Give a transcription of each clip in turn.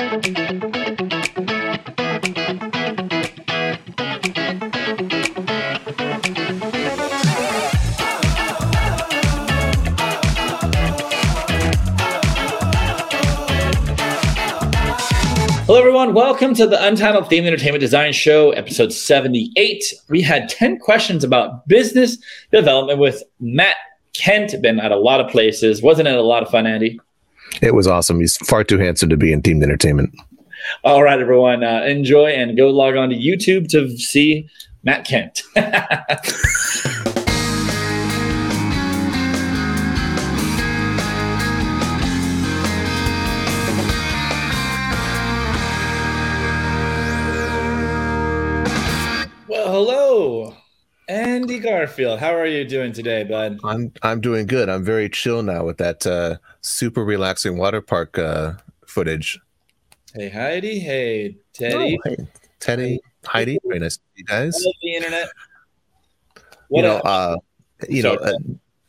Hello, everyone. Welcome to the Untitled Theme Entertainment Design Show, episode 78. We had 10 questions about business development with Matt Kent. Been at a lot of places. Wasn't it a lot of fun, Andy? It was awesome. He's far too handsome to be in themed entertainment. All right, everyone. Uh, enjoy and go log on to YouTube to see Matt Kent. well, hello, Andy Garfield. How are you doing today, bud? I'm I'm doing good. I'm very chill now with that uh, super relaxing water park uh, footage. Hey, Heidi. Hey, Teddy. Oh, hey, Teddy, Heidi, very nice to you guys. Hello, the internet. you know, uh, you know, uh,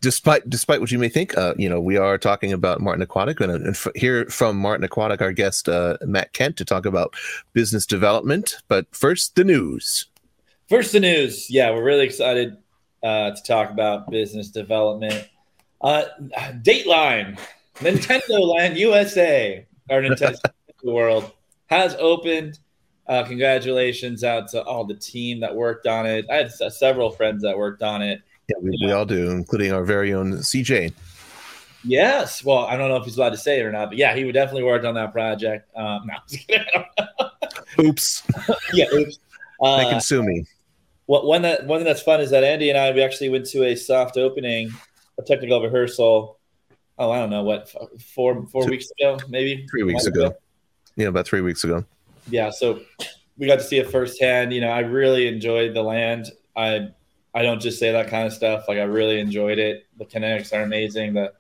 despite despite what you may think, uh, you know, we are talking about Martin Aquatic, and, and f- hear from Martin Aquatic, our guest uh, Matt Kent, to talk about business development. But first, the news. First, the news. Yeah, we're really excited uh, to talk about business development. Uh, Dateline, Nintendo Land USA, or Nintendo World has opened. Uh, congratulations out to all the team that worked on it. I had several friends that worked on it. Yeah, we, we all do, including our very own CJ. Yes. Well, I don't know if he's allowed to say it or not, but yeah, he would definitely worked on that project. Um, no. Oops, yeah. Oops. they Uh, can sue me. What one that one thing that's fun is that Andy and I we actually went to a soft opening, a technical rehearsal. Oh, I don't know what four four Two- weeks ago, maybe Three weeks Month ago. Yeah, about three weeks ago. Yeah, so we got to see it firsthand. You know, I really enjoyed the land. I I don't just say that kind of stuff. Like I really enjoyed it. The kinetics are amazing. The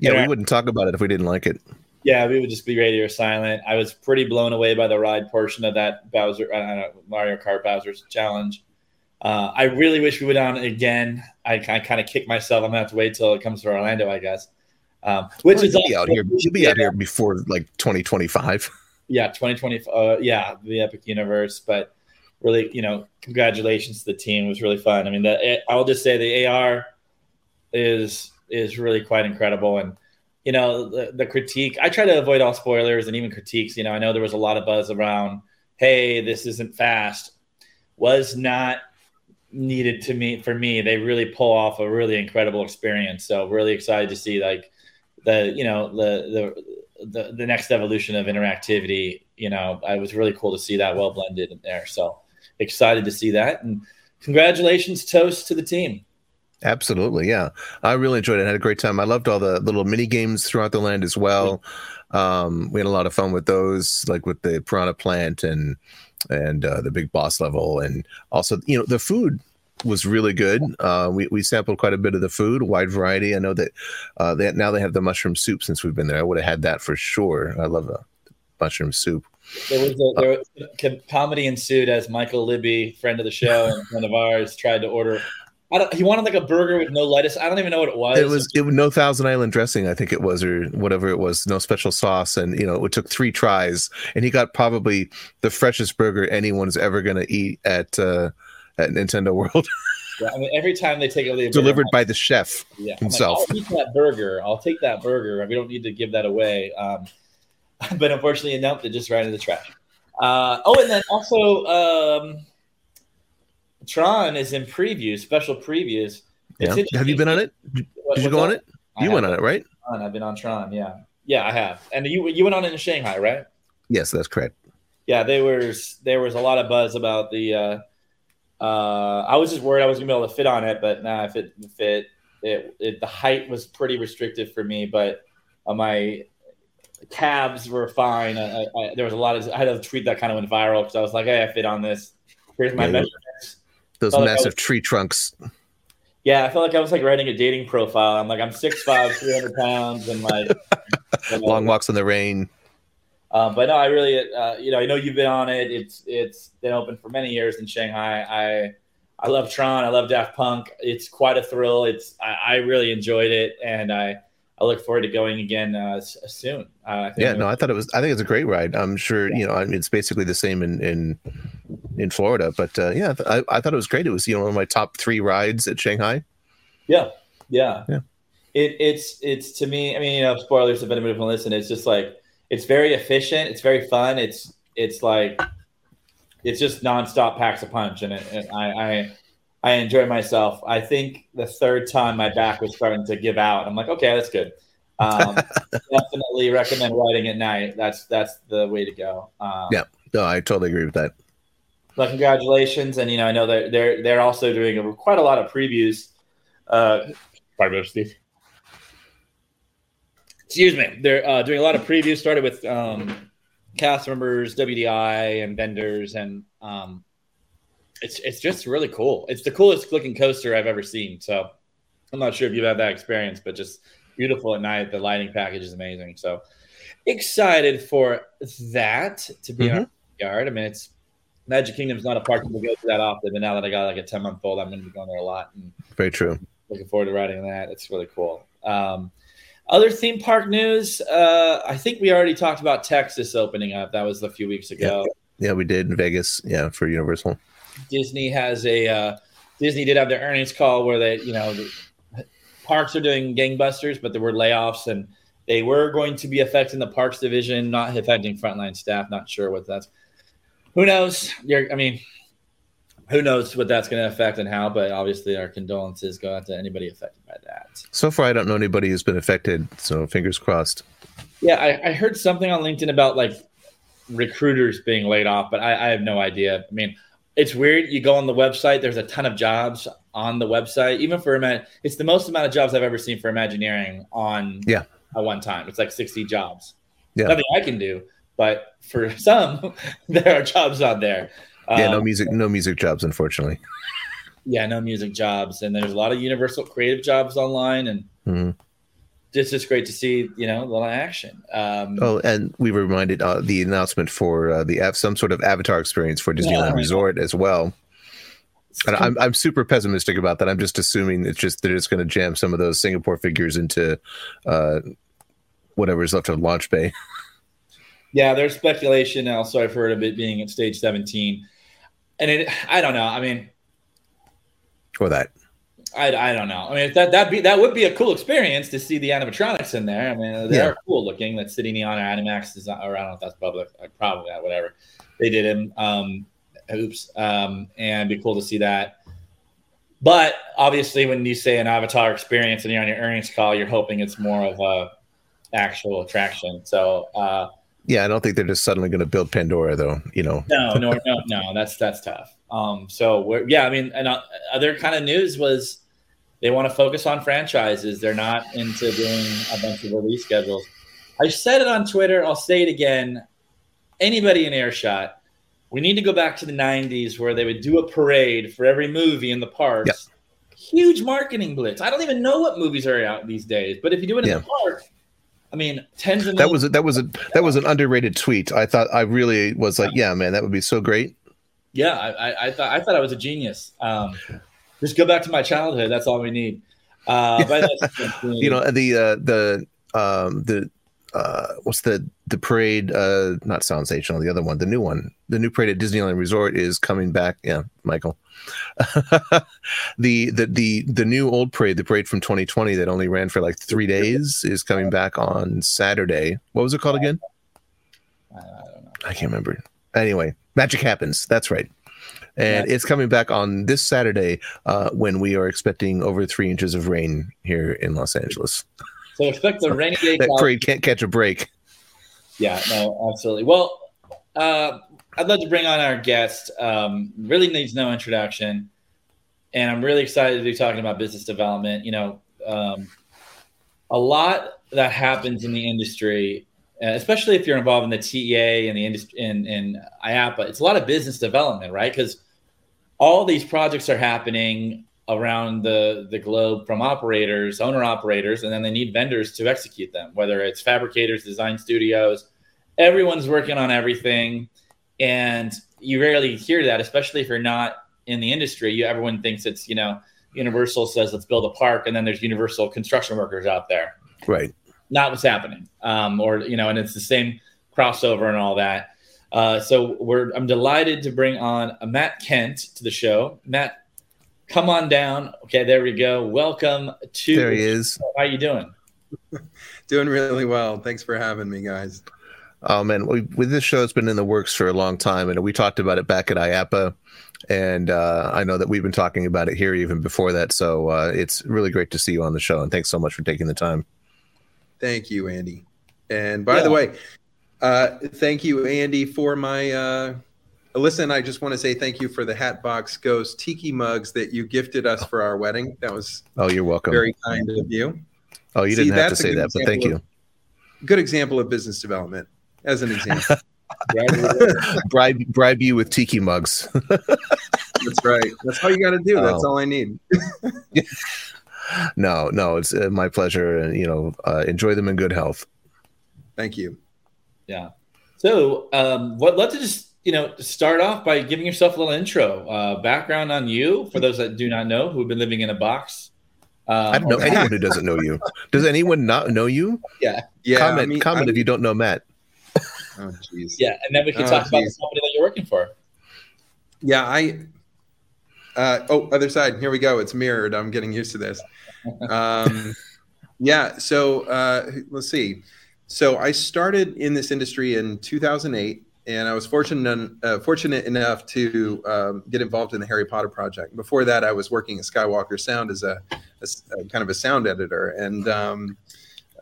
Yeah, Yeah. we wouldn't talk about it if we didn't like it. yeah, we would just be radio silent. I was pretty blown away by the ride portion of that Bowser I don't know, Mario Kart Bowser's challenge. Uh, I really wish we would on it again. I, I kind of kick myself. I'm gonna have to wait till it comes to Orlando, I guess. Um, which Well, is be out here. You'll be out here before like 2025. yeah 2020 uh, yeah the epic universe but really you know congratulations to the team. It was really fun. I mean the i'll just say the ar is is really quite incredible. And you know the, the critique i try to avoid all spoilers and even critiques you know i know there was a lot of buzz around hey this isn't fast was not needed to me for me. They really pull off a really incredible experience. So really excited to see like the you know the the the, the next evolution of interactivity you know i was really cool to see that well blended in there so excited to see that and congratulations toast to the team Absolutely, yeah. I really enjoyed it. I had a great time. I loved all the little mini games throughout the land as well. Um, we had a lot of fun with those, like with the piranha plant and and uh, the big boss level, and also you know the food was really good. Uh, we we sampled quite a bit of the food, wide variety. I know that uh, they, now they have the mushroom soup since we've been there. I would have had that for sure. I love the mushroom soup. there was a, there was, comedy ensued as michael libby friend of the show and friend of ours tried to order I don't, he wanted like a burger with no lettuce. I don't even know what it was. It was it was no Thousand Island dressing, I think it was, or whatever it was, no special sauce, and you know it took three tries, and he got probably the freshest burger anyone's ever going to eat at uh, at Nintendo World, Yeah, I mean, every time they take a delivered by the chef Yeah, I'm like, himself. I'll eat that burger. I'll take that burger. We don't need to give that away. Um, but unfortunately, no, they just ran in the trash. Uh, oh, and then also, um, Tron is in preview, special previews. Yeah. Have you been on it? Did you go on it? You went on it, right? On. I've been on Tron. Yeah, yeah, I have. And you you went on it in Shanghai, right? Yes, that's correct. Yeah, there was there was a lot of buzz about the. Uh, uh, I was just worried I was gonna be able to fit on it, but nah, if it fit, it, it the height was pretty restrictive for me, but uh, my calves were fine. I, I, there was a lot of I had to tweet that kind of went viral because I was like, hey, I fit on this. Here's my Yeah, measurements. Those Felt like massive was- tree trunks. Yeah, I felt like I was like writing a dating profile. I'm like, I'm 6'5", 300 pounds, and like you know, Long walks in the rain. Um, but no, I really, uh, you know, I know you've been on it. It's it's been open for many years in Shanghai. I I love Tron. I love Daft Punk. It's quite a thrill. It's I, I really enjoyed it, and I I look forward to going again uh, soon. Uh, yeah, no, I thought it was. I think it's a great ride. I'm sure you know. I mean, it's basically the same in in in Florida, but uh, yeah, I, I thought it was great. It was you know one of my top three rides at Shanghai. Yeah, yeah, yeah. It, it's it's to me. I mean, you know, spoilers if anybody can listen. It's just like it's very efficient. It's very fun. It's it's like it's just nonstop packs a punch, and, it, and I, I I enjoy myself. I think the third time my back was starting to give out. I'm like, okay, that's good. Um, definitely recommend riding at night. That's that's the way to go. Um, yeah, no, I totally agree with that. But congratulations, and you know, I know that they're they're also doing a, quite a lot of previews. Uh, Sorry, Steve. Excuse me. They're uh, doing a lot of previews. Started with um, cast members, WDI, and vendors, and um, it's it's just really cool. It's the coolest looking coaster I've ever seen. So I'm not sure if you've had that experience, but just beautiful at night. The lighting package is amazing. So excited for that to be mm-hmm. our yard. I mean, it's Magic Kingdom's not a park we go to that often, but now that I got like a 10 month old, I'm going to be going there a lot. And Very true. Looking forward to riding that. It's really cool. Um, other theme park news. Uh, I think we already talked about Texas opening up. That was a few weeks ago. Yeah, yeah we did in Vegas. Yeah, for Universal. Disney has a uh, Disney did have their earnings call where they, you know, the parks are doing gangbusters, but there were layoffs and they were going to be affecting the parks division, not affecting frontline staff. Not sure what that's. Who knows? You're, I mean, who knows what that's going to affect and how? But obviously, our condolences go out to anybody affected by that. So far, I don't know anybody who's been affected. So fingers crossed. Yeah, I, I heard something on LinkedIn about like recruiters being laid off, but I, I have no idea. I mean, it's weird. You go on the website, there's a ton of jobs on the website. Even for it's the most amount of jobs I've ever seen for Imagineering on yeah at one time. It's like 60 jobs. Yeah. Nothing I can do, but for some, there are jobs on there. Yeah, um, no music, no music jobs, unfortunately. Yeah, no music jobs, and there's a lot of universal creative jobs online, and mm-hmm it's just great to see you know a lot of action. Um, oh, and we were reminded uh, the announcement for uh, the some sort of avatar experience for Disneyland yeah, Resort as well. And I'm I'm super pessimistic about that. I'm just assuming it's just they're just going to jam some of those Singapore figures into uh, whatever is left of Launch Bay. yeah, there's speculation. Also, I've heard of it being at stage 17, and it I don't know. I mean, or that I, I don't know. I mean, that that be that would be a cool experience to see the animatronics in there. I mean, they yeah. are cool looking. That City Neon or Animax is, or I don't know if that's public. Probably not. Whatever they did him. Um, oops. Um, and be cool to see that. But obviously, when you say an avatar experience and you're on your earnings call, you're hoping it's more of a actual attraction. So. Uh, yeah, I don't think they're just suddenly going to build Pandora, though. You know. No, no, no, no. That's that's tough. Um, so yeah, I mean, and uh, other kind of news was they want to focus on franchises. They're not into doing a bunch of release schedules. I said it on Twitter. I'll say it again. Anybody in airshot, we need to go back to the 90s where they would do a parade for every movie in the parks. Yep. Huge marketing blitz. I don't even know what movies are out these days, but if you do it in yeah. the park, I mean, tens of that was a, that was a that was an underrated tweet. I thought I really was like, yeah, man, that would be so great. Yeah, I, I, I thought I thought I was a genius. Um, just go back to my childhood. That's all we need. Uh, you know the uh, the um, the uh, what's the the parade? Uh, not Soundsational, the other one, the new one, the new parade at Disneyland Resort is coming back. Yeah, Michael. the the the the new old parade, the parade from 2020 that only ran for like three days, is coming back on Saturday. What was it called again? I, don't know. I can't remember. Anyway, magic happens. That's right and yeah. it's coming back on this Saturday uh, when we are expecting over three inches of rain here in Los Angeles. So expect the rainy day. that parade can't catch a break. Yeah, no, absolutely. Well, uh, I'd love to bring on our guest. Um, really needs no introduction, and I'm really excited to be talking about business development. You know, um, a lot that happens in the industry uh, especially if you're involved in the TEA and the industry in, IAAPA, it's a lot of business development, right? Because all these projects are happening around the, the globe from operators, owner operators, and then they need vendors to execute them, whether it's fabricators, design studios, everyone's working on everything. And you rarely hear that, especially if you're not in the industry. You everyone thinks it's, you know, Universal says let's build a park, and then there's Universal construction workers out there. Right. Not what's happening. Um, or you know, and it's the same crossover and all that. Uh, so we're I'm delighted to bring on Matt Kent to the show. Matt, come on down. Okay, there we go. Welcome to. There he is. How are you doing? doing really well. Thanks for having me, guys. Oh man, we, with this show, it's been in the works for a long time, and we talked about it back at IAAPA, and uh, I know that we've been talking about it here even before that. So uh, it's really great to see you on the show, and thanks so much for taking the time. Thank you, Andy. And by yeah. the way, uh, thank you, Andy, for my. Uh, listen, I just want to say thank you for the Hatbox Ghost Tiki mugs that you gifted us for our wedding. That was. Oh, you're welcome. Very kind of you. Oh, you See, didn't have to say that, but thank you. Of, good example of business development as an example. bribe bribe you with tiki mugs. That's right. That's all you got to do. That's oh. all I need. no, no, it's uh, my pleasure. And you know, uh, enjoy them in good health. Thank you. Yeah. So, um, what? Let's just you know start off by giving yourself a little intro, uh, background on you for those that do not know who've been living in a box. Um, I don't know anyone who doesn't know you. Does anyone not know you? Yeah. Yeah. Comment. I mean, comment I mean, if you don't know Matt. Oh, jeez. Yeah, and then we can oh, talk geez. about the company that you're working for. Yeah, I. Uh, oh, other side. Here we go. It's mirrored. I'm getting used to this. Um, yeah. So uh, let's see. So I started in this industry in 2008, and I was fortunate uh, fortunate enough to um, get involved in the Harry Potter project. Before that, I was working at Skywalker Sound as a, a, a kind of a sound editor, and um,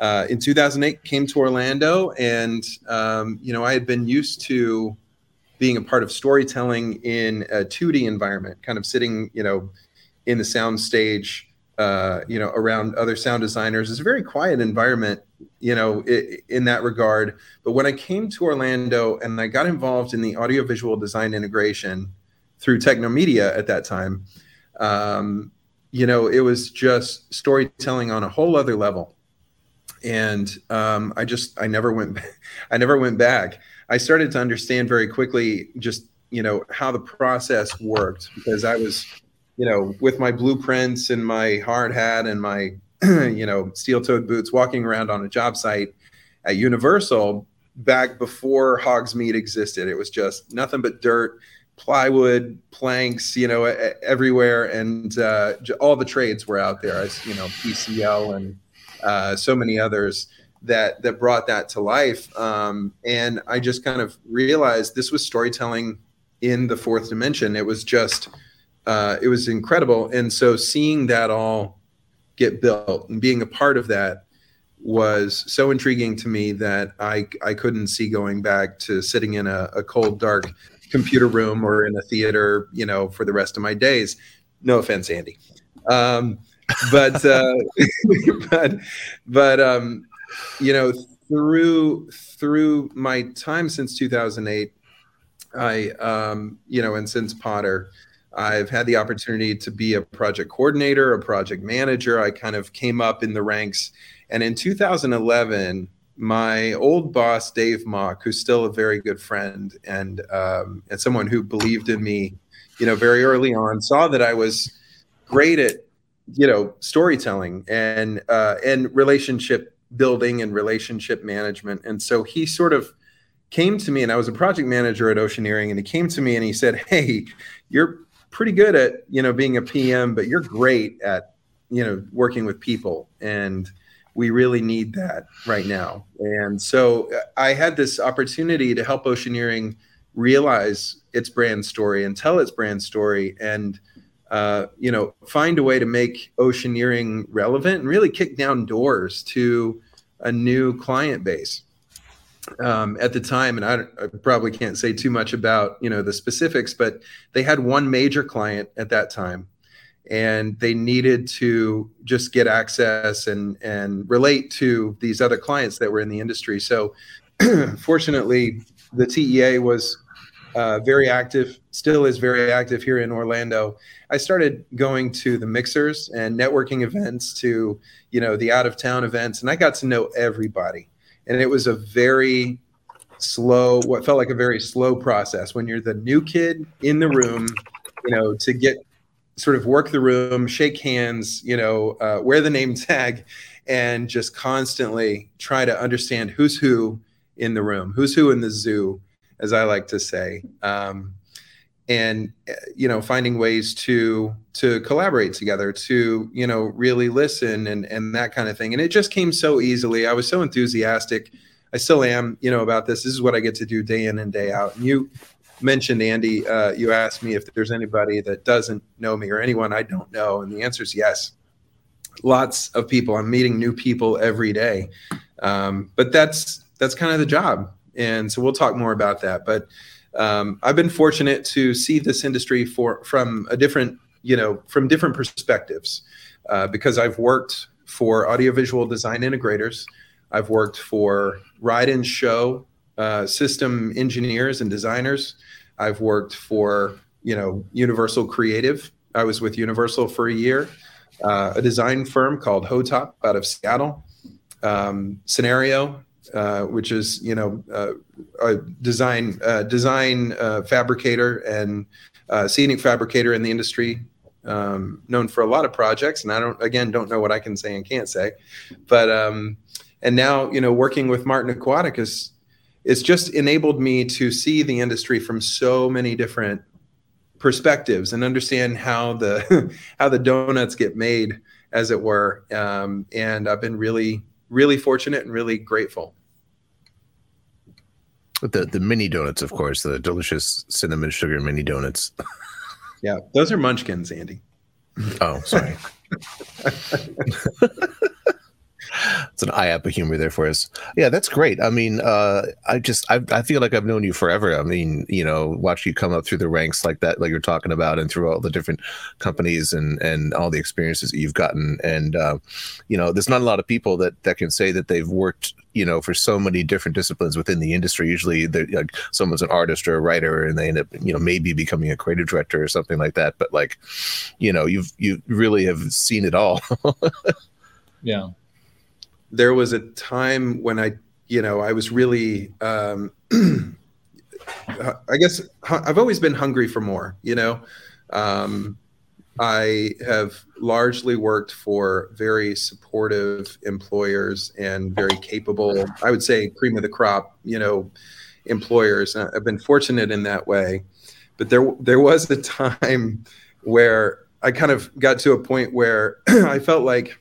uh, in 2008 came to Orlando, and um, you know I had been used to being a part of storytelling in a 2D environment, kind of sitting you know in the sound stage, uh, you know around other sound designers. It's a very quiet environment, you know, it, in that regard. But when I came to Orlando and I got involved in the audiovisual design integration through Technomedia at that time, um, you know, it was just storytelling on a whole other level and um, I just I never went I never went back. I started to understand very quickly just you know how the process worked because I was you know with my blueprints and my hard hat and my you know steel-toed boots walking around on a job site at Universal back before Hogsmeade existed. It was just nothing but dirt, plywood, planks, you know, everywhere, and uh, all the trades were out there. As you know, PCL and uh, so many others that that brought that to life. Um, and I just kind of realized this was storytelling in the fourth dimension. It was just uh, it was incredible. And so seeing that all get built and being a part of that was so intriguing to me that I I couldn't see going back to sitting in a, a cold, dark computer room or in a theater, you know, for the rest of my days. No offense, Andy. Um, but uh, but but um, you know through through my time since 2008 i um, you know and since potter i've had the opportunity to be a project coordinator a project manager. I kind of came up in the ranks. And in 2011 my old boss dave mock who's still a very good friend and um, and someone who believed in me you know very early on saw that i was great at you know storytelling and uh, and relationship building and relationship management. And so he sort of came to me and i was a project manager at oceaneering and he came to me and he said hey you're pretty good at you know being a pm but you're great at you know working with people and we really need that right now. And so i had this opportunity to help oceaneering realize its brand story and tell its brand story and uh, you know, find a way to make oceaneering relevant and really kick down doors to a new client base. Um, at the time, and I, I, probably can't say too much about you know the specifics, but they had one major client at that time, and they needed to just get access and and relate to these other clients that were in the industry. So, fortunately, the TEA was uh, very active, still is very active here in Orlando. I started going to the mixers and networking events, to you know the out of town events, and I got to know everybody. And it was a very slow, what felt like a very slow process when you're the new kid in the room, you know, to get sort of work the room, shake hands, you know, uh, wear the name tag, and just constantly try to understand who's who in the room, who's who in the zoo, as I like to say. Um, and you know finding ways to to collaborate together to you know really listen and and that kind of thing. And it just came so easily. I was so enthusiastic. I still am you know about this. This is what i get to do day in and day out. And you mentioned andy uh, you asked me if there's anybody that doesn't know me or anyone i don't know. And the answer is yes. Lots of people. I'm meeting new people every day. Um, but that's that's kind of the job and so we'll talk more about that but um, I've been fortunate to see this industry for from a different, you know, from different perspectives, uh, because I've worked for audiovisual design integrators, I've worked for ride and show uh, system engineers and designers, I've worked for you know Universal Creative. I was with Universal for a year, uh, a design firm called Hotop out of Seattle. Um, Scenario uh, which is you know uh, a design uh, design uh, fabricator and scenic fabricator in the industry, um, known for a lot of projects. And I don't again don't know what I can say and can't say, but um, and now you know working with Martin Aquatic is it's just enabled me to see the industry from so many different perspectives and understand how the how the donuts get made as it were. Um, and i've been really really fortunate and really grateful the the mini donuts, of course, the delicious cinnamon sugar mini donuts. yeah, those are munchkins, Andy. Oh, sorry. it's an IAAPA humor there for us. Yeah, that's great. I mean, uh, I just I, I feel like I've known you forever. I mean, you know, watch you come up through the ranks like that, like you're talking about, and through all the different companies and and all the experiences that you've gotten. And uh, you know, there's not a lot of people that that can say that they've worked you know for so many different disciplines within the industry usually like someone's an artist or a writer and they end up you know maybe becoming a creative director or something like that but like you know you've you really have seen it all yeah there was a time when I, you know, I was really, um, I guess I've always been hungry for more, you know. Um, I have largely worked for very supportive employers and very capable, I would say, cream of the crop, you know, employers. I've been fortunate in that way. But there, there was a time where I kind of got to a point where I felt like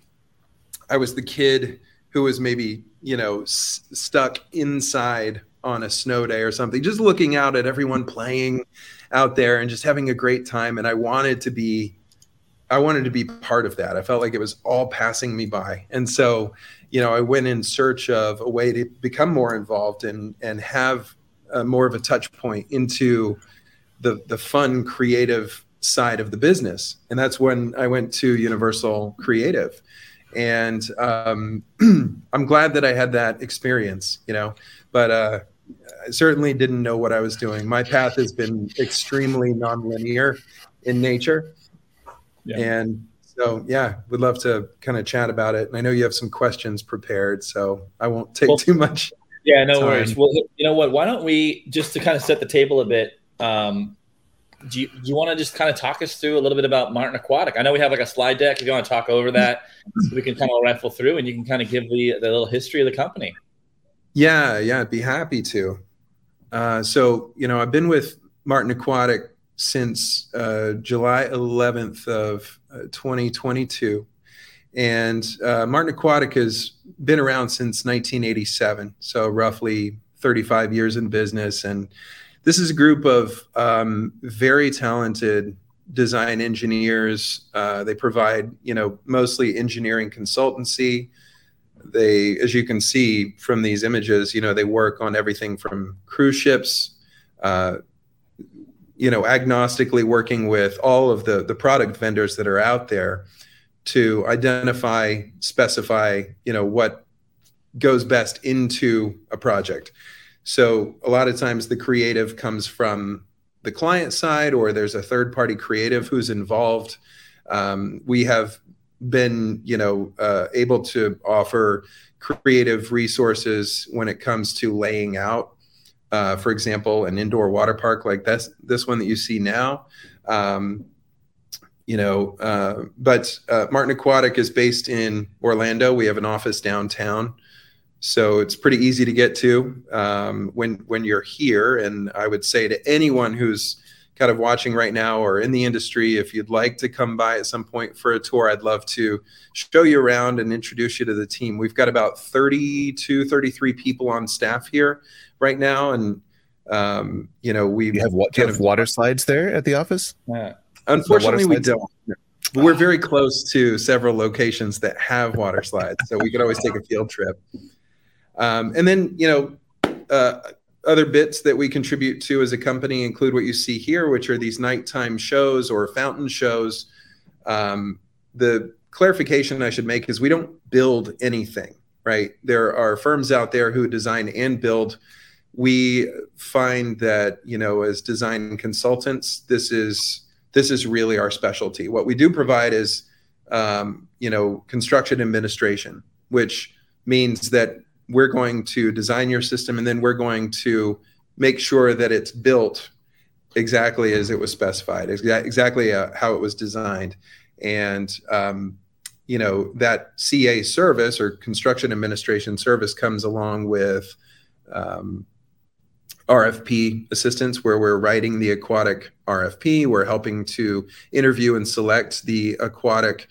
I was the kid who was maybe you know s- stuck inside on a snow day or something just looking out at everyone playing out there and just having a great time. And i wanted to be i wanted to be part of that. I felt like it was all passing me by. And so you know i went in search of a way to become more involved and and have a, more of a touch point into the the fun creative side of the business. And that's when i went to universal creative and um, I'm glad that I had that experience, you know. But uh, I certainly didn't know what I was doing. My path has been extremely nonlinear in nature, yeah. and so yeah, we'd love to kind of chat about it. And I know you have some questions prepared, so I won't take well, too much. Yeah, no time. worries. Well, you know what? Why don't we just to kind of set the table a bit? Um, do you, you want to just kind of talk us through a little bit about Martin Aquatic? I know we have like a slide deck. If you want to talk over that, we can kind of rifle through and you can kind of give the, the little history of the company. Yeah, yeah, I'd be happy to. Uh, so, you know, I've been with Martin Aquatic since uh, July 11th of uh, 2022. And uh, Martin Aquatic has been around since 1987, so roughly 35 years in business. And this is a group of um, very talented design engineers. Uh, they provide, you know, mostly engineering consultancy. They, as you can see from these images, you know, they work on everything from cruise ships, uh, you know, agnostically working with all of the the product vendors that are out there to identify, specify, you know, what goes best into a project. So a lot of times the creative comes from the client side, or there's a third party creative who's involved. Um, we have been, you know, uh, able to offer creative resources when it comes to laying out. Uh, for example, an indoor water park like this, this one that you see now. Um, you know, uh, but uh, Martin Aquatic is based in Orlando. We have an office downtown, so it's pretty easy to get to um, when when you're here. And I would say to anyone who's kind of watching right now or in the industry, if you'd like to come by at some point for a tour, I'd love to show you around and introduce you to the team. We've got about 32, 33 people on staff here right now. And, um, you know, we have, what, do you have water slides there at the office? Yeah. Unfortunately, we don't. We're very close to several locations that have water slides, so we could always take a field trip. Um, and then, you know, uh, other bits that we contribute to as a company include what you see here, which are these nighttime shows or fountain shows. Um, the clarification I should make is we don't build anything, right? There are firms out there who design and build. We find that you know, as design consultants, this is this is really our specialty. What we do provide is, um, you know, construction administration, which means that we're going to design your system and then we're going to make sure that it's built exactly as it was specified, exactly uh, how it was designed. And, um, you know, that CA service or construction administration service comes along with um, RFP assistance, where we're writing the aquatic RFP. We're helping to interview and select the aquatic,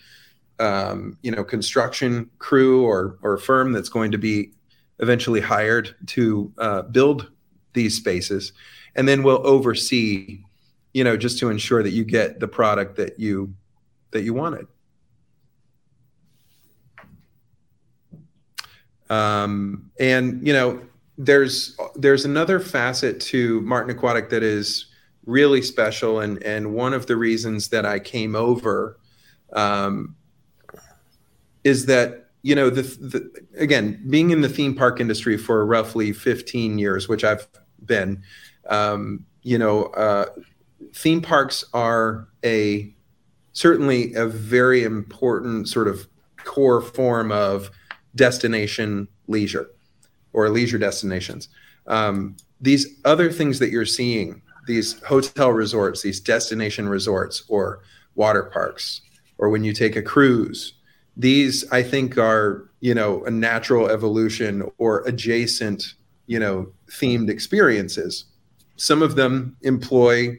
um, you know, construction crew or or firm that's going to be eventually hired to uh, build these spaces, and then we'll oversee, you know, just to ensure that you get the product that you that you wanted. Um, and you know, there's there's another facet to Martin Aquatic that is really special, and and one of the reasons that I came over um, is that you know the, the, again being in the theme park industry for roughly 15 years which i've been um, you know uh, theme parks are a certainly a very important sort of core form of destination leisure or leisure destinations. Um, these other things that you're seeing these hotel resorts these destination resorts or water parks or when you take a cruise these i think are you know a natural evolution or adjacent you know themed experiences. Some of them employ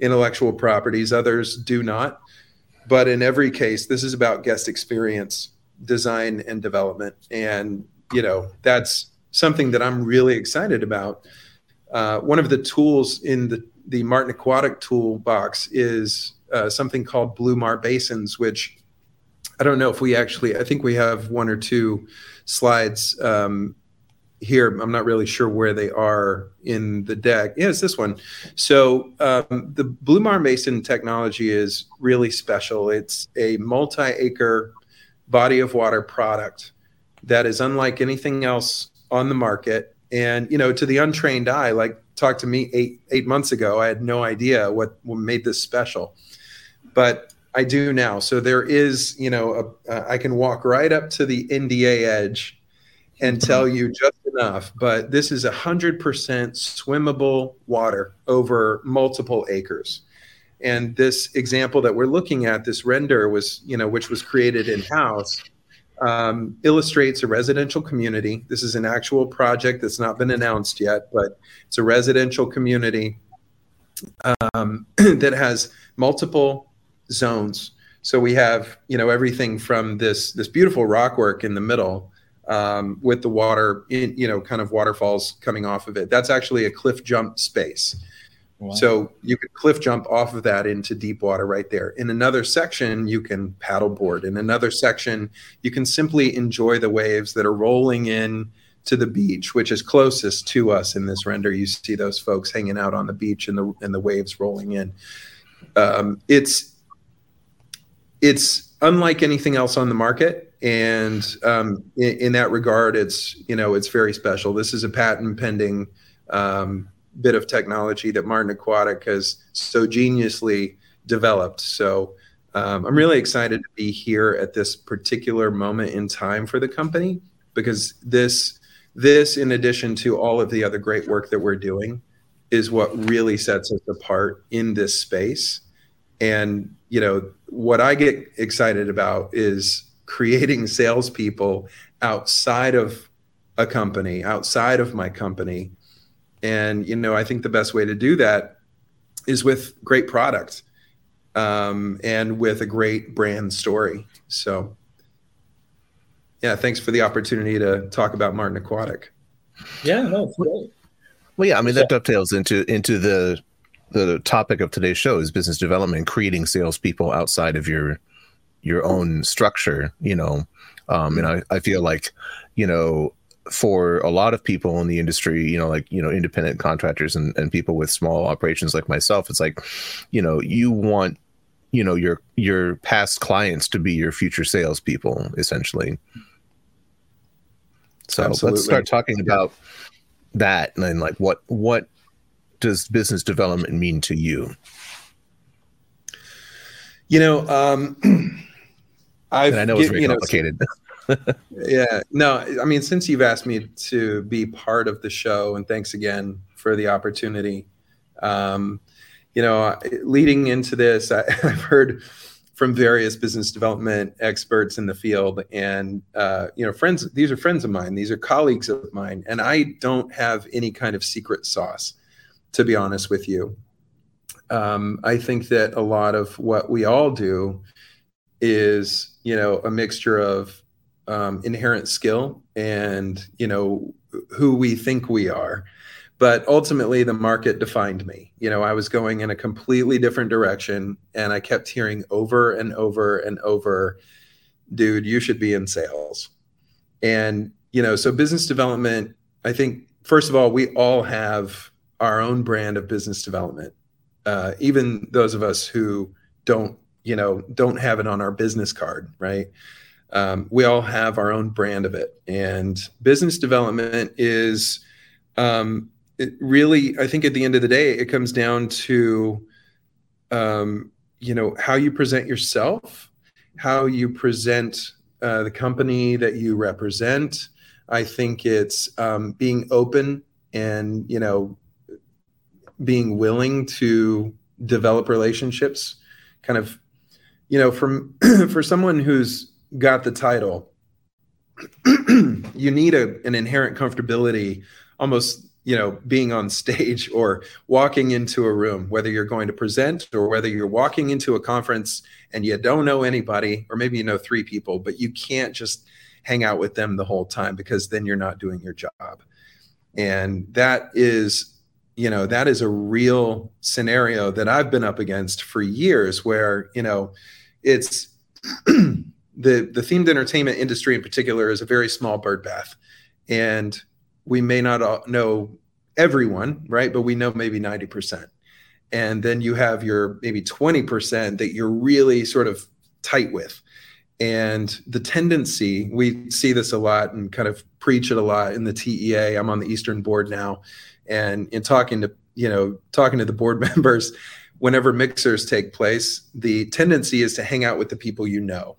intellectual properties others do not. But in every case this is about guest experience design and development. And you know that's something that i'm really excited about. Uh, one of the tools in the, the martin aquatic toolbox is uh, something called blue mar basins which I don't know if we actually, I think we have one or two slides um, here. I'm not really sure where they are in the deck. Yeah, it's this one. So um, the Blue Mar Basin technology is really special. It's a multi acre body of water product that is unlike anything else on the market. And, you know, to the untrained eye, like talked to me eight, eight months ago, I had no idea what made this special. But I do now. So there is, you know, a, uh, I can walk right up to the NDA edge and tell you just enough. But this is a hundred percent swimmable water over multiple acres. And this example that we're looking at, this render was, you know, which was created in house, um, illustrates a residential community. This is an actual project that's not been announced yet, but it's a residential community um, that has multiple zones. So we have, you know, everything from this this beautiful rock work in the middle um, with the water, in, you know, kind of waterfalls coming off of it. That's actually a cliff jump space. Wow. So you could cliff jump off of that into deep water right there. In another section, you can paddleboard. In another section, you can simply enjoy the waves that are rolling in to the beach, which is closest to us in this render. You see those folks hanging out on the beach and the and the waves rolling in. Um, it's it's unlike anything else on the market and um, in, in, that regard it's you know it's very special. This is a patent pending um, bit of technology that martin aquatic has so geniusly developed. So um, i'm really excited to be here at this particular moment in time for the company because this this in addition to all of the other great work that we're doing is what really sets us apart in this space. And you know what I get excited about is creating salespeople outside of a company, outside of my company. And you know, I think the best way to do that is with great product um, and with a great brand story. So, yeah, thanks for the opportunity to talk about Martin Aquatic. Yeah, no, it's great. Well, yeah, I mean that dovetails into into the the topic of today's show is business development, creating salespeople outside of your your own structure. You know, um, and I, I feel like you know for a lot of people in the industry, you know, like, you know, independent contractors and, and people with small operations like myself, it's like, you know, you want, you know, your your past clients to be your future salespeople, essentially. So Absolutely. let's start talking about that and then like what what does business development mean to you? You know, um I've, and I know it's very complicated. Know, yeah, no, I mean, since you've asked me to be part of the show, and thanks again for the opportunity. Um, you know, leading into this, I, have heard from various business development experts in the field, and uh, you know, friends. These are friends of mine. These are colleagues of mine, and I don't have any kind of secret sauce, to be honest with you. Um, I think that a lot of what we all do is you know a mixture of um, inherent skill and you know who we think we are. But ultimately the market defined me. You know i was going in a completely different direction and i kept hearing over and over and over dude you should be in sales. And you know so business development i think first of all we all have our own brand of business development. Uh, even those of us who don't you know don't have it on our business card right? Um, we all have our own brand of it. And business development is um, really i think at the end of the day it comes down to um, you know how you present yourself how you present uh, the company that you represent. I think it's um, being open and you know being willing to develop relationships kind of you know, from for someone who's got the title, you need a, an inherent comfortability, almost you know, being on stage or walking into a room, whether you're going to present or whether you're walking into a conference and you don't know anybody, or maybe you know three people, but you can't just hang out with them the whole time because then you're not doing your job. And that is you know that is a real scenario that i've been up against for years where you know it's the the themed entertainment industry in particular is a very small bird bath, and we may not know everyone, right? But we know maybe ninety percent, and then you have your maybe twenty percent that you're really sort of tight with. And the tendency, we see this a lot and kind of preach it a lot in the TEA. I'm on the Eastern board now. And in talking to, you know, talking to the board members, whenever mixers take place, the tendency is to hang out with the people you know.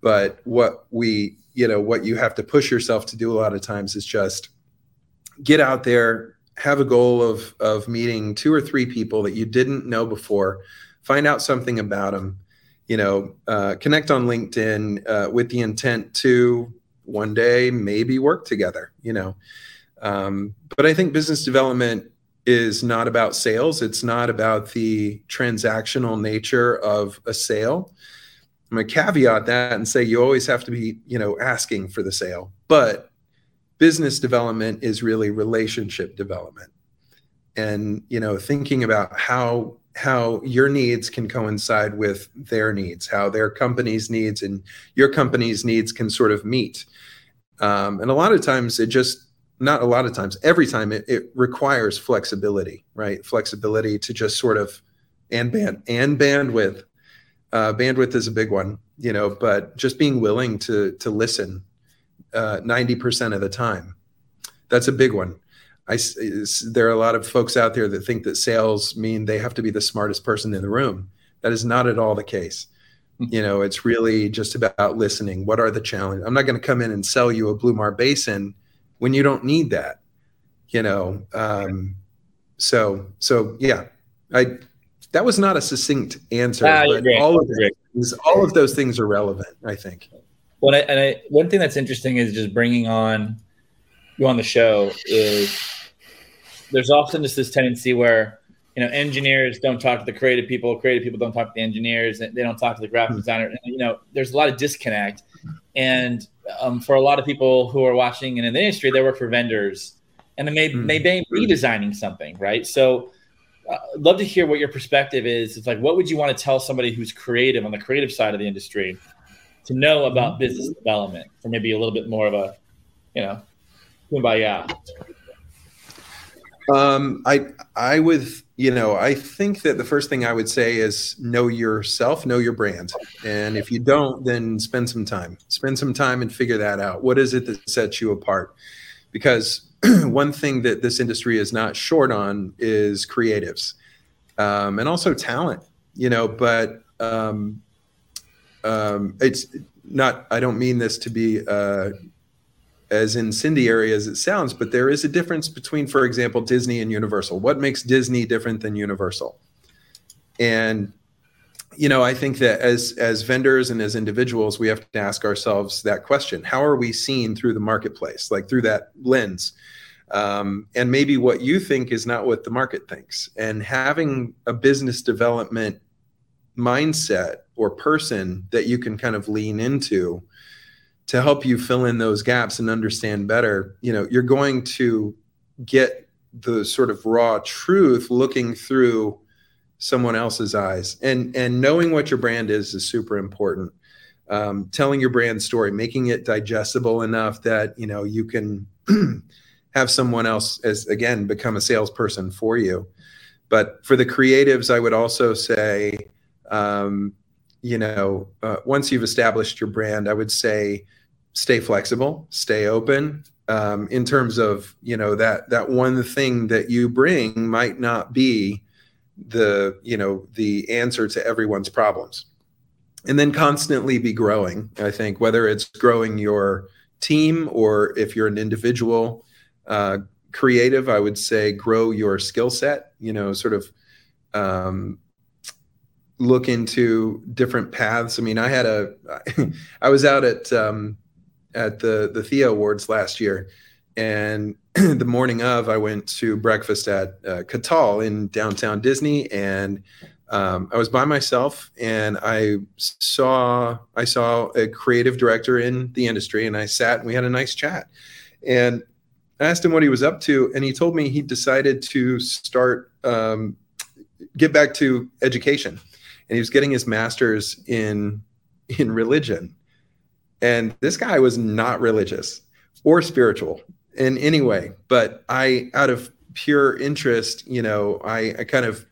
But what we, you know, what you have to push yourself to do a lot of times is just get out there, have a goal of of meeting two or three people that you didn't know before, find out something about them, you know, uh, connect on LinkedIn uh, with the intent to one day maybe work together, you know. Um, but I think business development is not about sales. It's not about the transactional nature of a sale. I'm gonna caveat that and say you always have to be, you know, asking for the sale. But business development is really relationship development. And, you know, thinking about how how your needs can coincide with their needs, how their company's needs and your company's needs can sort of meet. Um, and a lot of times it just not a lot of times, every time it, it requires flexibility, right? Flexibility to just sort of and band and bandwidth. Uh, bandwidth is a big one, you know, but just being willing to to listen uh, ninety uh, percent of the time, that's a big one. I there are a lot of folks out there that think that sales mean they have to be the smartest person in the room. That is not at all the case. Hmm. You know, it's really just about listening. What are the challenges? I'm not going to come in and sell you a Blue Mar Basin when you don't need that you know um, so so yeah i that was not a succinct answer, ah, but all of things, all of those things are relevant. I think. Well, and I, one thing that's interesting is just bringing on you on the show is there's often just this tendency where you know engineers don't talk to the creative people, creative people don't talk to the engineers, they don't talk to the graphic hmm. designer. You know, there's a lot of disconnect, and um, for a lot of people who are watching and in the industry, they work for vendors, and they may mm. may be designing something, right? So. Uh, I'd love to hear what your perspective is. It's like, what would you want to tell somebody who's creative on the creative side of the industry to know about business development for maybe a little bit more of a, you know, kumbaya? Um, I I would you know I think that the first thing I would say is know yourself, know your brand, and if you don't, then spend some time, spend some time and figure that out. What is it that sets you apart? Because one thing that this industry is not short on is creatives, um, and also talent. You know, but um, um, it's not. I don't mean this to be. Uh, as incendiary as it sounds, but there is a difference between, for example, Disney and Universal. What makes Disney different than Universal? And you know, I think that as as vendors and as individuals, we have to ask ourselves that question: How are we seen through the marketplace, like through that lens? Um, and maybe what you think is not what the market thinks. And having a business development mindset or person that you can kind of lean into to help you fill in those gaps and understand better you know you're going to get the sort of raw truth looking through someone else's eyes. And and knowing what your brand is is super important. Um, telling your brand story making it digestible enough that you know you can have someone else as again become a salesperson for you. But for the creatives i would also say um, you know, uh, once you've established your brand, I would say stay flexible, stay open. Um, in terms of you know that that one thing that you bring might not be the you know the answer to everyone's problems, and then constantly be growing. I think whether it's growing your team or if you're an individual uh, creative, I would say grow your skill set. You know, sort of um, look into different paths. I mean, I had a, I was out at um, at the the Thea Awards last year, and the morning of, I went to breakfast at uh, Catal in downtown Disney, and um, I was by myself, and I saw I saw a creative director in the industry, and I sat and we had a nice chat, and I asked him what he was up to, and he told me he decided to start um, get back to education. And he was getting his master's in in religion. And this guy was not religious or spiritual in any way, but I, out of pure interest, you know, I, I kind of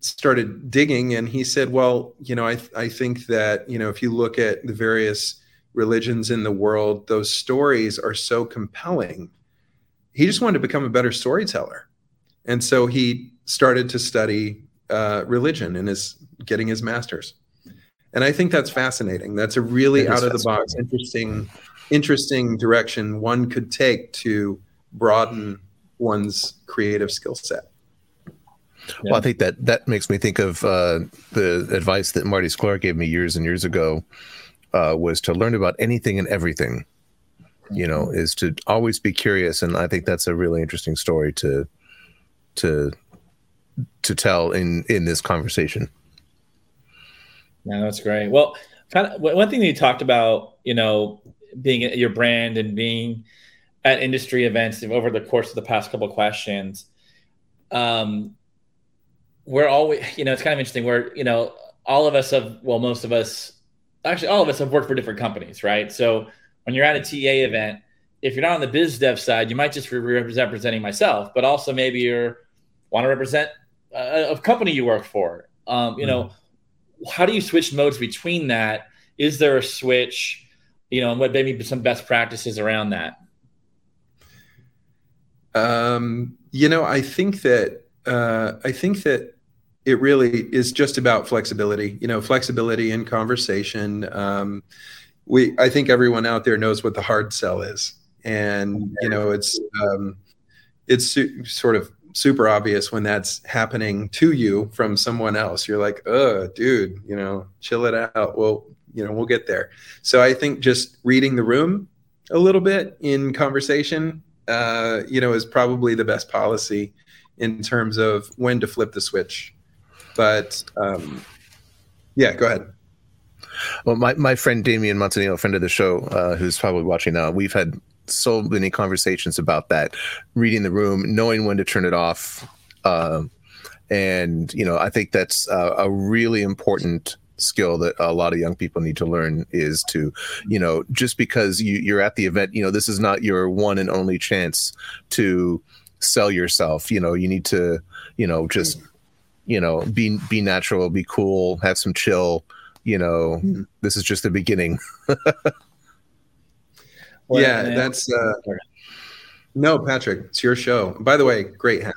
started digging and he said, well, you know, I, I think that, you know, if you look at the various religions in the world, those stories are so compelling. He just wanted to become a better storyteller. And so he started to study uh, religion and is getting his master's. And I think that's fascinating. That's a really out of the box, interesting, interesting direction one could take to broaden one's creative skill set. Well, I think that that makes me think of uh, the advice that Marty Sklar gave me years and years ago uh, was to learn about anything and everything. You know, is to always be curious, and I think that's a really interesting story to to to tell in in this conversation. Yeah, that's great. Well, kind of one thing that you talked about, you know, being your brand and being at industry events over the course of the past couple questions. Um, we're always, you know, it's kind of interesting. Where you know, all of us have, well, most of us, actually, all of us have worked for different companies, right? So when you're at a TEA event, if you're not on the biz dev side, you might just be representing myself, but also maybe you're want to represent a, a company you work for. Um, you mm-hmm. know, how do you switch modes between that? Is there a switch? You know, and what maybe some best practices around that? Um, you know, I think that uh, I think that it really is just about flexibility. You know, flexibility in conversation. Um, we, I think everyone out there knows what the hard sell is, and you know, it's um, it's sort of super obvious when that's happening to you from someone else. You're like, "Uh, dude, you know, chill it out." Well, you know, we'll get there. So I think just reading the room a little bit in conversation, uh, you know, is probably the best policy in terms of when to flip the switch. But um, yeah, go ahead. Well, my, my friend Damien Montanillo, friend of the show, uh, who's probably watching now, we've had so many conversations about that, reading the room, knowing when to turn it off. Um, and, you know, I think that's a, a really important skill that a lot of young people need to learn is to you know just because you, you're at the event you know this is not your one and only chance to sell yourself you know you need to you know just you know be be natural be cool have some chill you know mm-hmm. this is just the beginning well, yeah man. that's uh no patrick it's your show by the way great hat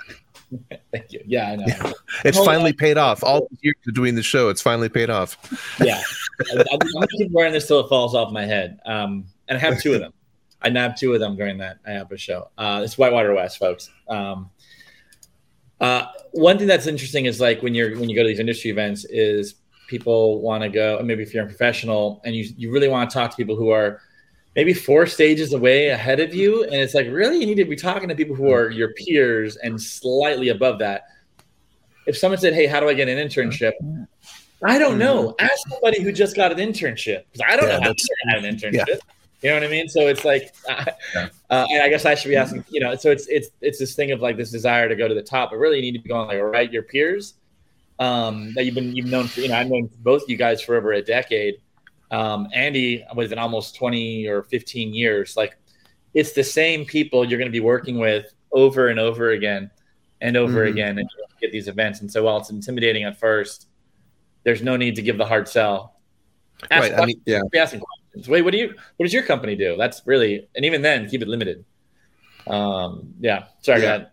Thank you. Yeah, I know. Yeah. It's Hold finally on. paid off. All the years of doing the show, it's finally paid off. yeah, I, am gonna keep wearing this till it falls off my head. Um, and I have two of them. I nabbed two of them during that I have a show. Uh, it's Whitewater West, folks. Um, uh, one thing that's interesting is like when you're when you go to these industry events is people want to go. Maybe if you're a professional and you you really want to talk to people who are maybe four stages away ahead of you. And it's like, really, you need to be talking to people who are your peers and slightly above that. If someone said, Hey, how do I get an internship? I don't know. Mm-hmm. Ask somebody who just got an internship because I don't yeah, know how to get an internship. Yeah. You know what I mean? So it's like, uh, uh, and I guess I should be asking. You know, so it's it's it's this thing of like this desire to go to the top, but really you need to be going like, all right, your peers um, that you've been you've known for. You know, I've known both you guys for over a decade um, Andy was in almost 20 or 15 years. Like it's the same people you're going to be working with over and over again and over mm-hmm. again and get these events. And so while it's intimidating at first, there's no need to give the hard sell. Ask right. I mean, yeah. asking questions. Wait, what do you, what does your company do? That's really, and even then keep it limited. Um, yeah. Sorry. Yeah.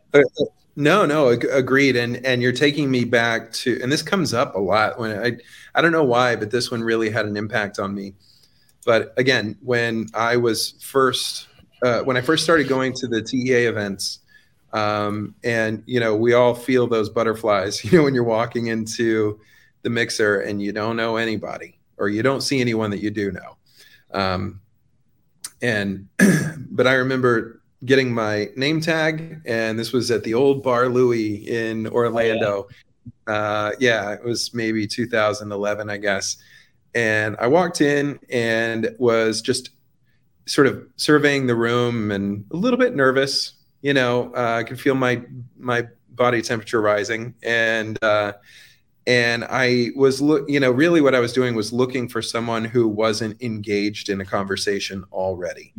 No, no, ag- agreed. And and you're taking me back to, and this comes up a lot when I, I don't know why, but this one really had an impact on me. But again, when I was first, uh, when I first started going to the TEA events, um, and you know, we all feel those butterflies. You know, when you're walking into the mixer and you don't know anybody, or you don't see anyone that you do know. Um, and but I remember getting my name tag, and this was at the old Bar Louie in Orlando. Oh, yeah. Uh, yeah, it was maybe 2011, I guess. And I walked in and was just sort of surveying the room and a little bit nervous. You know, uh, I could feel my my body temperature rising, and uh, and I was look, you know, really what I was doing was looking for someone who wasn't engaged in a conversation already.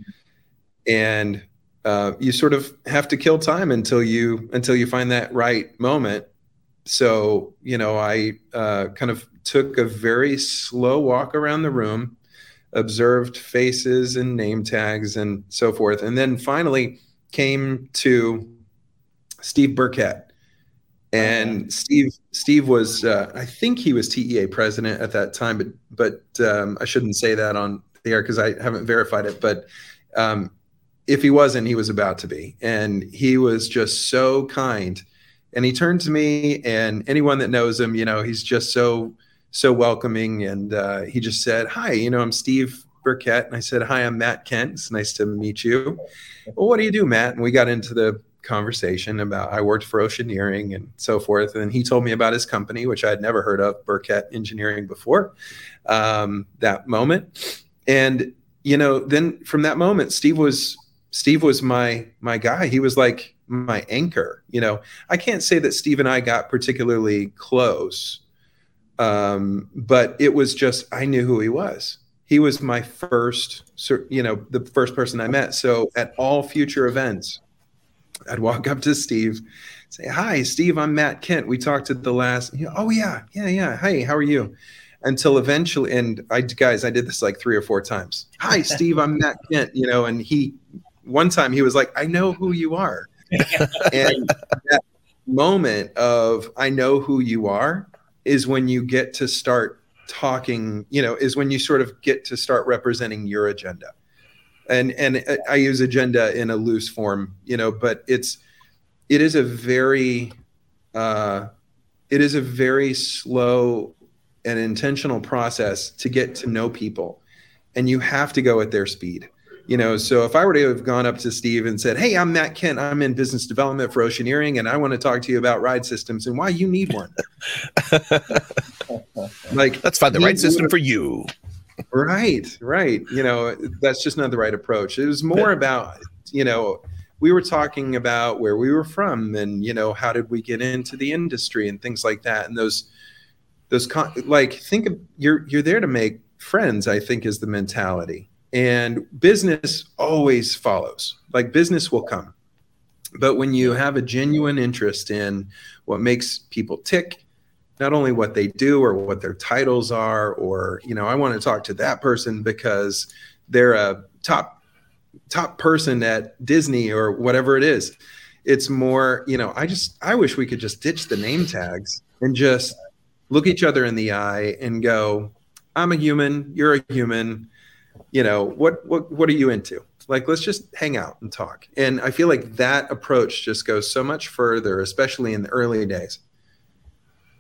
And uh, you sort of have to kill time until you until you find that right moment. So you know, I uh, kind of took a very slow walk around the room, observed faces and name tags and so forth, and then finally came to Steve Birket. And Steve Steve was uh, I think he was TEA president at that time, but but um, I shouldn't say that on the air because I haven't verified it. But um, if he wasn't, he was about to be. And he was just so kind. And he turned to me, and anyone that knows him, you know, he's just so, so welcoming. And uh, he just said, Hi, you know, I'm Steve Birket. And I said, Hi, I'm Matt Kent. It's nice to meet you. Well, what do you do, Matt? And we got into the conversation about I worked for Oceaneering and so forth. And he told me about his company, which I had never heard of, Birket Engineering, before um, that moment. And, you know, then from that moment, Steve was Steve was my my guy. He was like my anchor. You know, I can't say that Steve and I got particularly close, um, but it was just I knew who he was. He was my first, you know, the first person I met. So at all future events, I'd walk up to Steve, say, "Hi, Steve. I'm Matt Kent. We talked at the last." oh yeah, yeah, yeah. Hey, how are you? Until eventually, and I guys, I did this like three or four times. Hi, Steve. I'm Matt Kent. You know, and he one time he was like, I know who you are. and that moment of I know who you are is when you get to start talking, you know, is when you sort of get to start representing your agenda. And and I use agenda in a loose form, you know, but it's it is a very uh, it is a very slow and intentional process to get to know people and you have to go at their speed you know so if i were to have gone up to steve and said hey i'm matt kent. I'm in business development for oceaneering and i want to talk to you about ride systems and why you need one. Like let's find the right system for you. Right right. You know that's just not the right approach. It was more about you know we were talking about where we were from and you know how did we get into the industry and things like that. And those those con- like think of you're you're there to make friends i think is the mentality and business always follows like business will come but when you have a genuine interest in what makes people tick not only what they do or what their titles are or you know i want to talk to that person because they're a top top person at Disney or whatever it is. It's more, you know, I just I wish we could just ditch the name tags and just look each other in the eye and go, I'm a human, you're a human. You know, what what what are you into? Like let's just hang out and talk. And I feel like that approach just goes so much further, especially in the early days.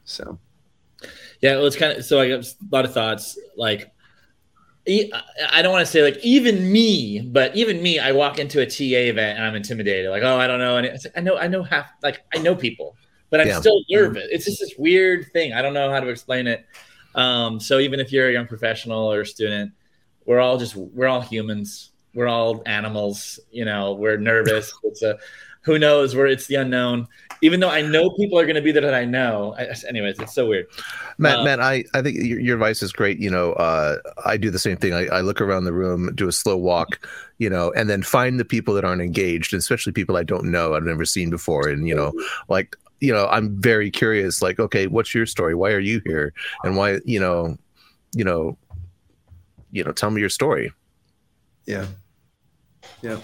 So yeah, well, it's kind of so I got a lot of thoughts. Like I don't want to say like even me, but even me, I walk into a TEA event and I'm intimidated. Like, oh, I don't know. And like, I know, I know half, like I know people, but I'm yeah. still nervous. It's just this weird thing. I don't know how to explain it. Um, so even if you're a young professional or a student, we're all just, we're all humans. We're all animals. You know, we're nervous. It's a, who knows where it's the unknown even though i know people are going to be there that i know I, anyways it's so weird matt uh, matt i i think your, your, advice is great you know uh, i do the same thing I, I, look around the room do a slow walk you know and then find the people that aren't engaged especially people i don't know i've never seen before and you know like you know i'm very curious like okay what's your story why are you here and why you know you know you know tell me your story. Yeah. Yeah.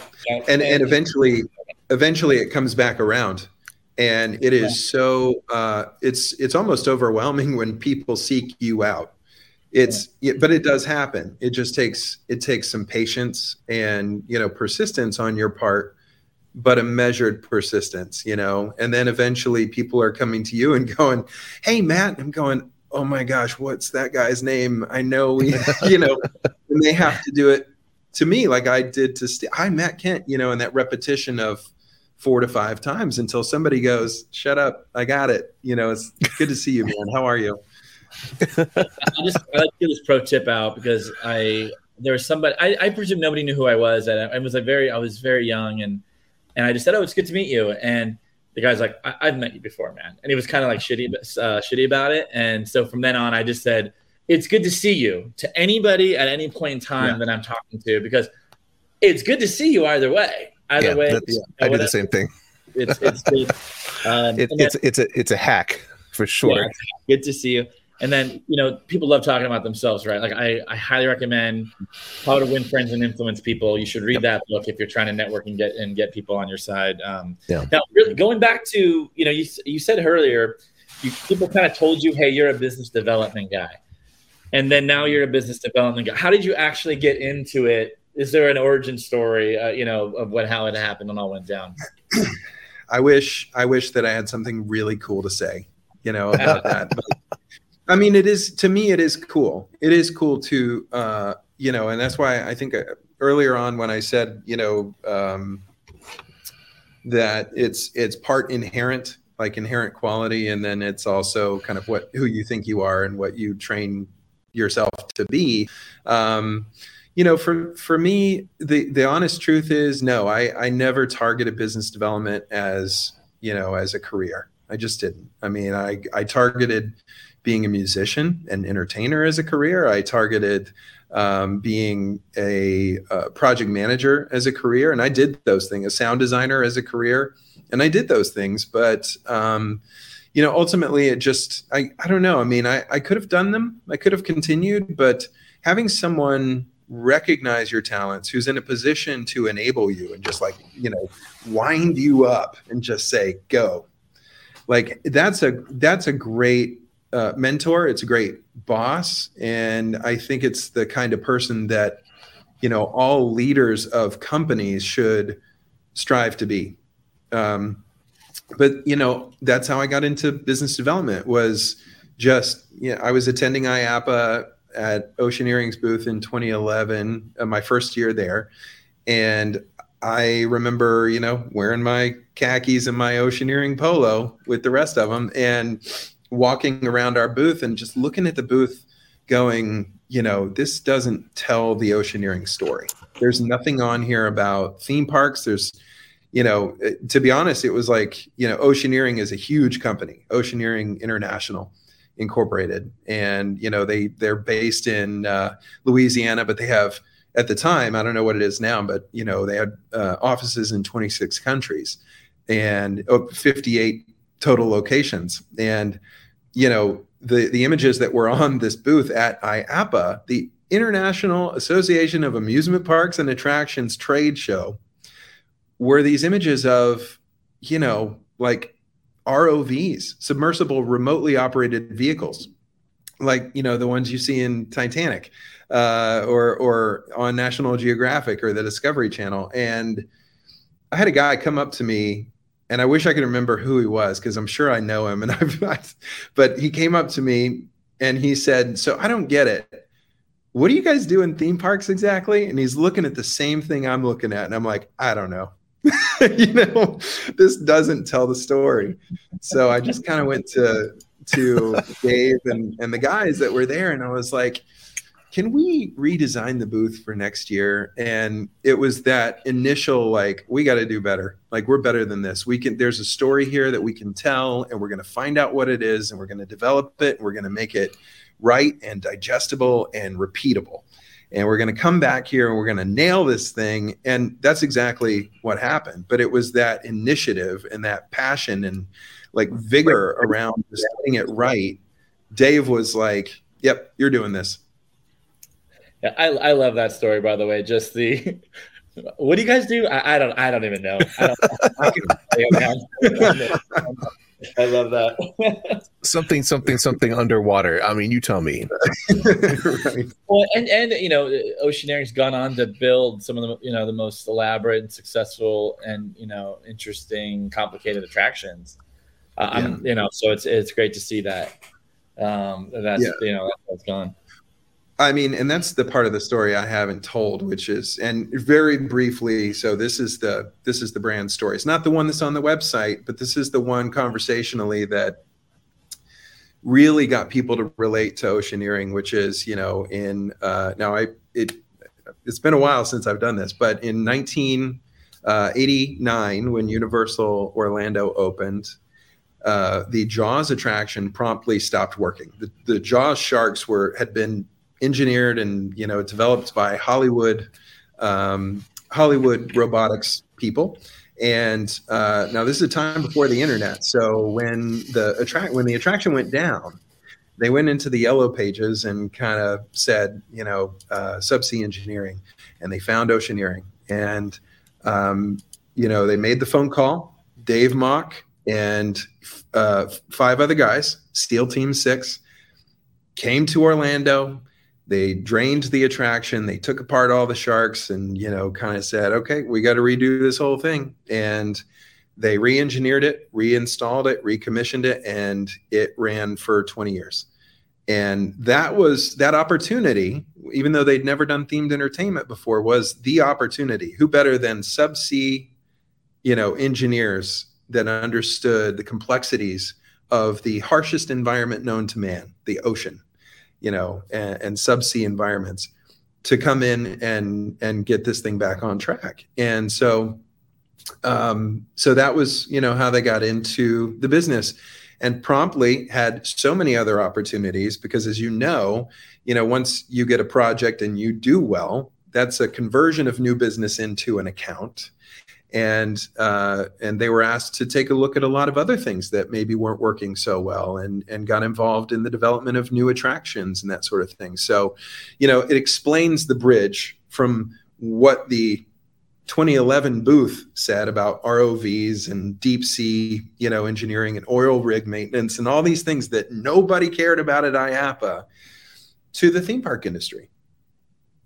And and eventually eventually it comes back around. And it is so uh, it's it's almost overwhelming when people seek you out. It's it, but it does happen. It just takes it takes some patience and you know persistence on your part but a measured persistence you know? And then eventually people are coming to you and going hey matt i'm going oh my gosh what's that guy's name i know we, you know and they have to do it to me like i did to st- hi matt kent you know and that repetition of four to five times until somebody goes, "Shut up, I got it." You know, it's good to see you, man. How are you? I just I like to give this pro tip out because I there was somebody I, I presume nobody knew who I was. And I was a very I was very young and and I just said, "Oh, it's good to meet you." And the guy's like, I- have met you before, man," and he was kind of like shitty uh, shitty about it. And so from then on, I just said, "It's good to see you" to anybody at any point in time yeah. that I'm talking to because it's good to see you either way Either yeah, way, I do the same thing. It's it's good. Um, it, it's it's a it's a hack for sure. Yeah, good to see you. And then you know people love talking about themselves, right? Like I, I highly recommend How to Win Friends and Influence People. You should read yep. that book if you're trying to network and get and get people on your side. Um, yeah. Now, really going back to you know you you said earlier, you, people kind of told you, hey, you're a business development guy, and then now you're a business development guy. How did you actually get into it is there an origin story, uh, you know, of what how it happened and all went down? I wish I wish that I had something really cool to say, you know, about that. But, I mean, it is to me, it is cool. It is cool to, uh, you know, and that's why I think uh, earlier on when I said, you know, um, that it's it's part inherent, like inherent quality, and then it's also kind of what who you think you are and what you train yourself to be. Um, you know for for me the the honest truth is no i i never targeted business development as you know as a career i just didn't i mean i i targeted being a musician and entertainer as a career i targeted um, being a, a project manager as a career and i did those things a sound designer as a career and i did those things but um, you know ultimately it just i i don't know i mean i i could have done them i could have continued but having someone recognize your talents, who's in a position to enable you and just like, you know, wind you up and just say, go. Like that's a that's a great uh, mentor. It's a great boss, and I think it's the kind of person that you know all leaders of companies should strive to be. Um, but you know, that's how I got into business development. Was just you know, I was attending IAAPA at Oceaneering's booth in 2011, uh, my first year there, and I remember, you know, wearing my khakis and my Oceaneering polo with the rest of them, and walking around our booth and just looking at the booth, going, you know, this doesn't tell the Oceaneering story. There's nothing on here about theme parks. There's you know, to be honest, it was like, you know, Oceaneering is a huge company, Oceaneering International Incorporated, and you know they they're based in uh, Louisiana, but they have at the time I don't know what it is now, but you know they had uh, offices in 26 countries and oh, 58 total locations, and you know the the images that were on this booth at IAAPA, the International Association of Amusement Parks and Attractions trade show were these images of, you know, like ROVs, submersible remotely operated vehicles, like you know the ones you see in Titanic, uh, or or on National Geographic or the Discovery Channel. And I had a guy come up to me, and I wish I could remember who he was because I'm sure I know him. And I've, but he came up to me and he said, "So I don't get it." What do you guys do in theme parks exactly? And he's looking at the same thing I'm looking at. And I'm like, I don't know. you know, this doesn't tell the story. So I just kind of went to to Dave and, and the guys that were there, and I was like, can we redesign the booth for next year? And it was that initial like, we got to do better. Like we're better than this. We can. There's a story here that we can tell, and we're going to find out what it is, and we're going to develop it. And we're going to make it right and digestible and repeatable and we're going to come back here and we're going to nail this thing and that's exactly what happened but it was that initiative and that passion and like vigor around just getting it right dave was like yep you're doing this yeah i, I love that story by the way just the what do you guys do i, I don't i don't even know I, don't, I love that. something, something, something underwater. I mean, you tell me. right. Well, and and you know, Oceaneering's gone on to build some of the you know the most elaborate and successful and you know interesting, complicated attractions. Uh, yeah. I'm you know, so it's it's great to see that. Um, that's yeah. you know that's gone. I mean, and that's the part of the story I haven't told, which is, and very briefly. So this is the this is the brand story. It's not the one that's on the website, but this is the one conversationally that really got people to relate to oceaneering, which is, you know, in uh, now I it it's been a while since I've done this, but in 1989, uh, when Universal Orlando opened, uh, the Jaws attraction promptly stopped working. The, the Jaws sharks were had been engineered and you know developed by Hollywood um, Hollywood robotics people. And uh, now this is a time before the internet. So when the attract when the attraction went down, they went into the yellow pages and kind of said, you know, uh, subsea engineering, and they found oceaneering. And um, you know, they made the phone call. Dave Mock and uh, five other guys, SEAL Team Six, came to Orlando they drained the attraction they took apart all the sharks and you know kind of said okay we got to redo this whole thing. And they re-engineered it reinstalled it recommissioned it and it ran for 20 years. And that was that opportunity even though they'd never done themed entertainment before was the opportunity. Who better than subsea you know engineers that understood the complexities of the harshest environment known to man the ocean you know, and, and subsea environments to come in and and get this thing back on track. And so um, so that was you know how they got into the business and promptly had so many other opportunities because as you know you know once you get a project and you do well that's a conversion of new business into an account and uh, and they were asked to take a look at a lot of other things that maybe weren't working so well and and got involved in the development of new attractions and that sort of thing so you know it explains the bridge from what the 2011 booth said about ROVs and deep sea, you know, engineering and oil rig maintenance and all these things that nobody cared about at IAAPA to the theme park industry.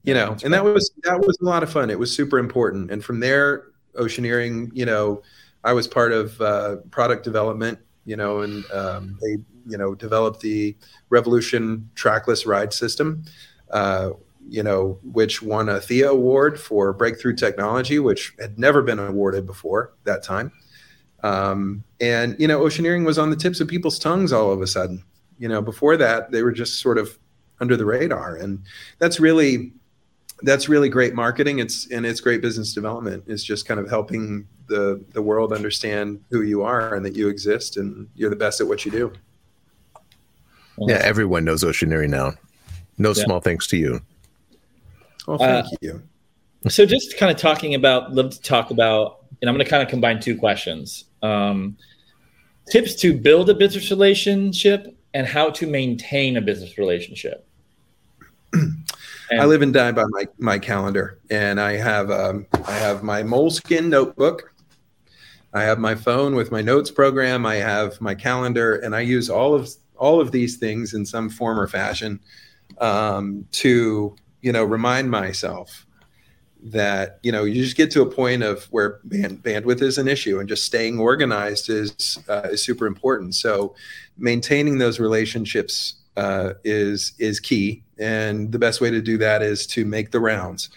You know, and that was that was a lot of fun. It was super important. And from there, oceaneering, you know, I was part of uh, product development, you know, and um, they, you know, developed the Revolution trackless ride system, uh, you know, which won a Thea Award for breakthrough technology, which had never been awarded before that time. Um, and you know, Oceaneering was on the tips of people's tongues all of a sudden. You know, before that, they were just sort of under the radar, and that's really that's really great marketing. It's and it's great business development. It's just kind of helping the the world understand who you are and that you exist and you're the best at what you do. Yeah, everyone knows Oceaneering now. No yeah. small thanks to you. Well, thank uh, you. So, just kind of talking about, love to talk about, and I'm going to kind of combine two questions. Um, tips to build a business relationship and how to maintain a business relationship. And I live and die by my, my calendar, and I have um, I have my Moleskine notebook. I have my phone with my notes program. I have my calendar, and I use all of all of these things in some form or fashion um, to you know remind myself that you know you just get to a point of where band, bandwidth is an issue and just staying organized is uh, is super important so maintaining those relationships uh, is is key and the best way to do that is to make the rounds.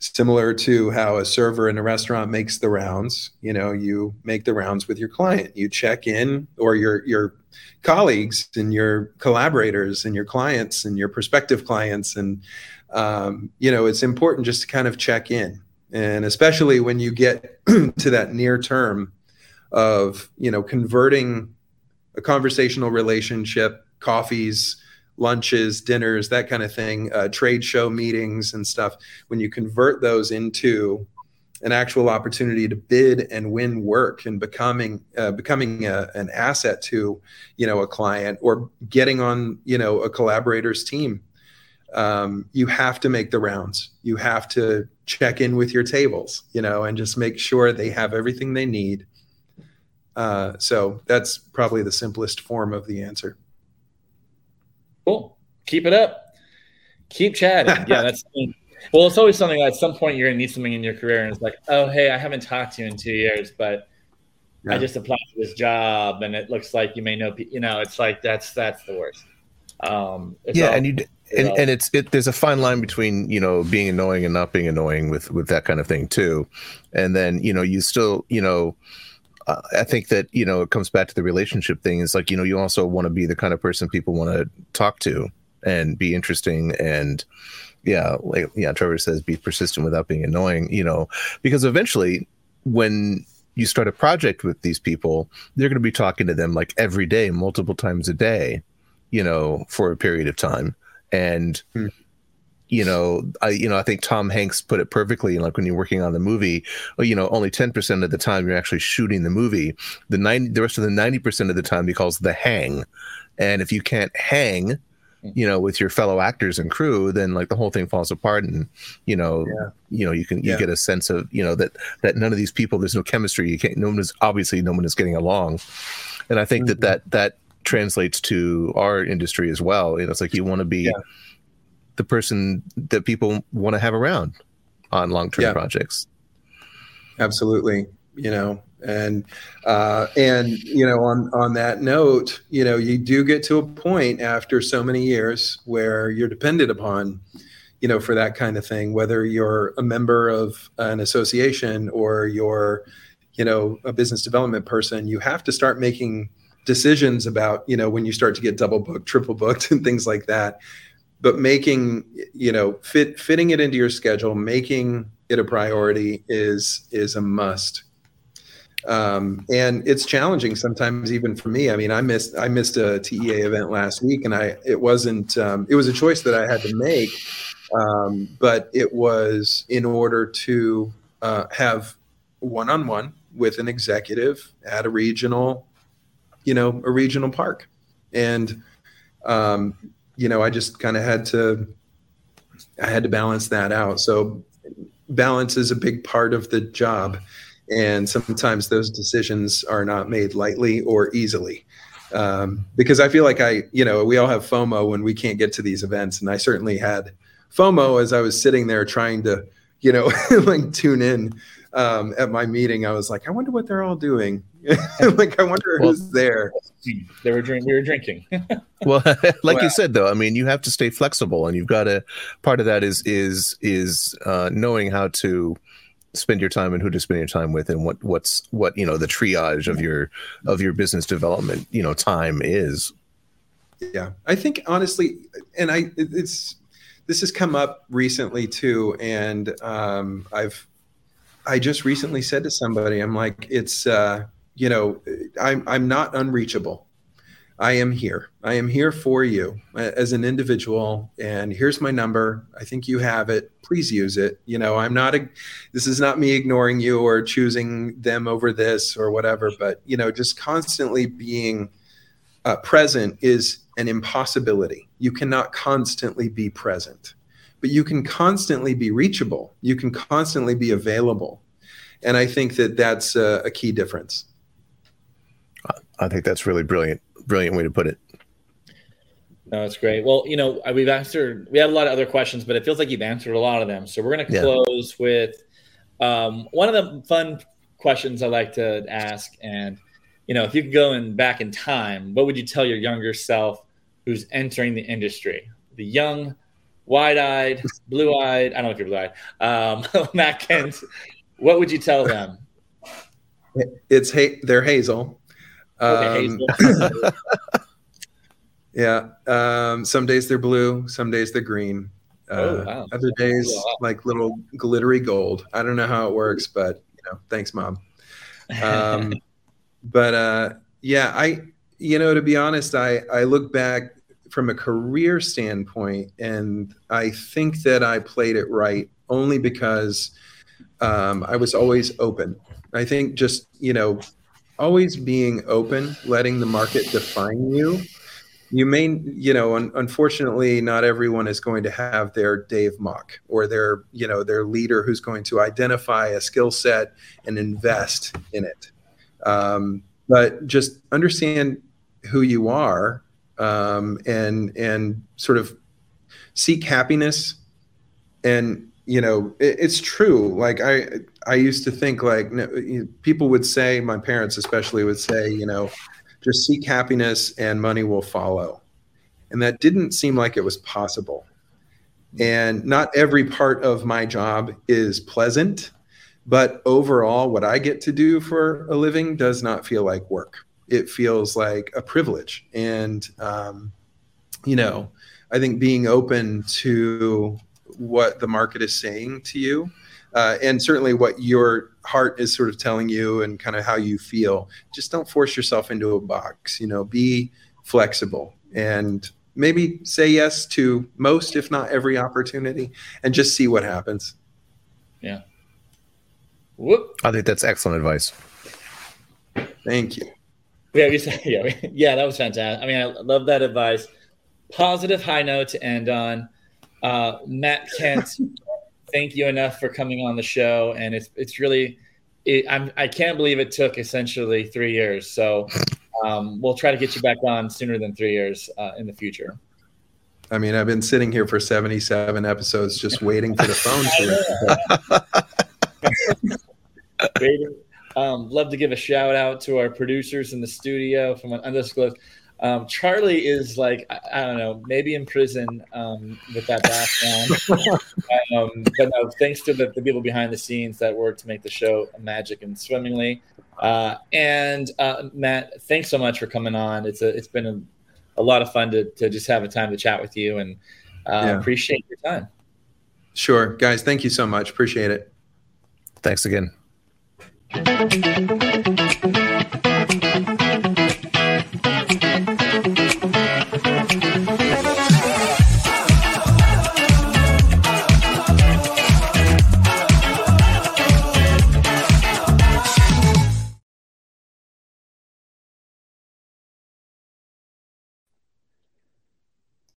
Similar to how a server in a restaurant makes the rounds you know you make the rounds with your client. You check in or your your colleagues and your collaborators and your clients and your prospective clients. And um, you know it's important just to kind of check in. And especially when you get to that near term of you know converting a conversational relationship coffees lunches dinners that kind of thing uh, trade show meetings and stuff. When you convert those into an actual opportunity to bid and win work and becoming uh, becoming a, an asset to you know a client or getting on you know a collaborator's team um, you have to make the rounds. You have to check in with your tables you know and just make sure they have everything they need. Uh, so that's probably the simplest form of the answer cool keep it up keep chatting yeah that's well, it's always something at some point you're gonna need something in your career, and it's like, oh, hey, I haven't talked to you in two years, but yeah. I just applied for this job, and it looks like you may know, you know, it's like that's that's the worst. Um, yeah, all, and you and, and it's it there's a fine line between you know being annoying and not being annoying with with that kind of thing too, and then you know you still you know. I think that you know it comes back to the relationship thing. It's like you know you also want to be the kind of person people want to talk to and be interesting and yeah, like yeah, Trevor says, be persistent without being annoying. You know, because eventually, when you start a project with these people, they're going to be talking to them like every day, multiple times a day, you know, for a period of time, and. Hmm. You know, I you know I think Tom Hanks put it perfectly. Like when you're working on the movie, you know, only ten percent of the time you're actually shooting the movie. The nine, the rest of the ninety percent of the time he calls the hang. And if you can't hang, you know with your fellow actors and crew then like the whole thing falls apart and you know yeah. you know you can you yeah. get a sense of you know that that none of these people there's no chemistry you can't no one is obviously no one is getting along and i think mm-hmm. that that that translates to our industry as well you know, it's like you want to be yeah. The person that people want to have around on long-term projects. Absolutely you know and uh, and you know on on that note you know you do get to a point after so many years where you're dependent upon you know for that kind of thing whether you're a member of an association or you're you know a business development person you have to start making decisions about you know when you start to get double booked triple booked and things like that but making you know fit fitting it into your schedule making it a priority is is a must. Um, and it's challenging sometimes even for me. I mean i missed i missed a TEA event last week and i it wasn't um, it was a choice that i had to make um, but it was in order to uh, have one-on-one with an executive at a regional you know a regional park. And um, you know i just kind of had to i had to balance that out so balance is a big part of the job and sometimes those decisions are not made lightly or easily um, because i feel like i you know we all have fomo when we can't get to these events and i certainly had fomo as i was sitting there trying to you know like tune in um, at my meeting. I was like, I wonder what they're all doing. like, I wonder well, who's there. They were drinking. We were drinking. well, like well, you said, though, I mean, you have to stay flexible, and you've got to. Part of that is is is uh, knowing how to spend your time and who to spend your time with and what what's what you know the triage of your of your business development you know time is yeah i think honestly and i it's this has come up recently too and um, i've i just recently said to somebody i'm like it's uh, you know i'm i'm not unreachable I am here. I am here for you as an individual. And here's my number. I think you have it. Please use it. You know, I'm not a, this is not me ignoring you or choosing them over this or whatever, but, you know, just constantly being uh, present is an impossibility. You cannot constantly be present, but you can constantly be reachable. You can constantly be available. And I think that that's a, a key difference. I think that's really brilliant brilliant way to put it. No, that's great. Well, you know, we've answered. We have a lot of other questions, but it feels like you've answered a lot of them. So we're going to close yeah. with um, one of the fun questions I like to ask. And you know, if you could go in back in time, what would you tell your younger self who's entering the industry? The young, wide-eyed, blue-eyed. I don't know if you're blue-eyed. Um, Matt Kent. What would you tell them? It's hey, they're Hazel. Um, yeah. Um, some days they're blue, some days they're green. Uh, oh, wow. Other days, like little glittery gold. I don't know how it works, but you know, thanks, mom. Um, but uh, yeah, I, you know, to be honest, I I look back from a career standpoint, and I think that I played it right only because um, I was always open. I think just you know always being open, letting the market define you. You may, you know, un- unfortunately, not everyone is going to have their Dave Mock or their, you know, their leader who's going to identify a skill set and invest in it. Um, but just understand who you are um, and and sort of seek happiness and you know it, it's true. Like i i used to think like people would say my parents especially would say you know just seek happiness and money will follow. And that didn't seem like it was possible. And not every part of my job is pleasant but overall what i get to do for a living does not feel like work. It feels like a privilege. And um, you know i think being open to what the market is saying to you. Uh, and certainly what your heart is sort of telling you and kind of how you feel. Just don't force yourself into a box. You know, be flexible and maybe say yes to most, if not every opportunity, and just see what happens. Yeah. Whoop. I think that's excellent advice. Thank you. Yeah, yeah, yeah, that was fantastic. I mean, I love that advice. Positive high note to end on. Uh, Matt Kent, thank you enough for coming on the show, and it's it's really it, I'm I can't believe it took essentially three years. So um, we'll try to get you back on sooner than three years uh, in the future. I mean, I've been sitting here for 77 episodes just waiting for the phone to ring. um, love to give a shout out to our producers in the studio from an Undisclosed. Um, Charlie is like I, I, don't know, maybe in prison um, with that background. um, but no, thanks to the, the, people behind the scenes that work to make the show magic and swimmingly. Uh, and uh, Matt, thanks so much for coming on. It's a it's been a, a lot of fun to to just have a time to chat with you and uh, yeah. appreciate your time. Sure, guys. Thank you so much. Appreciate it. Thanks again.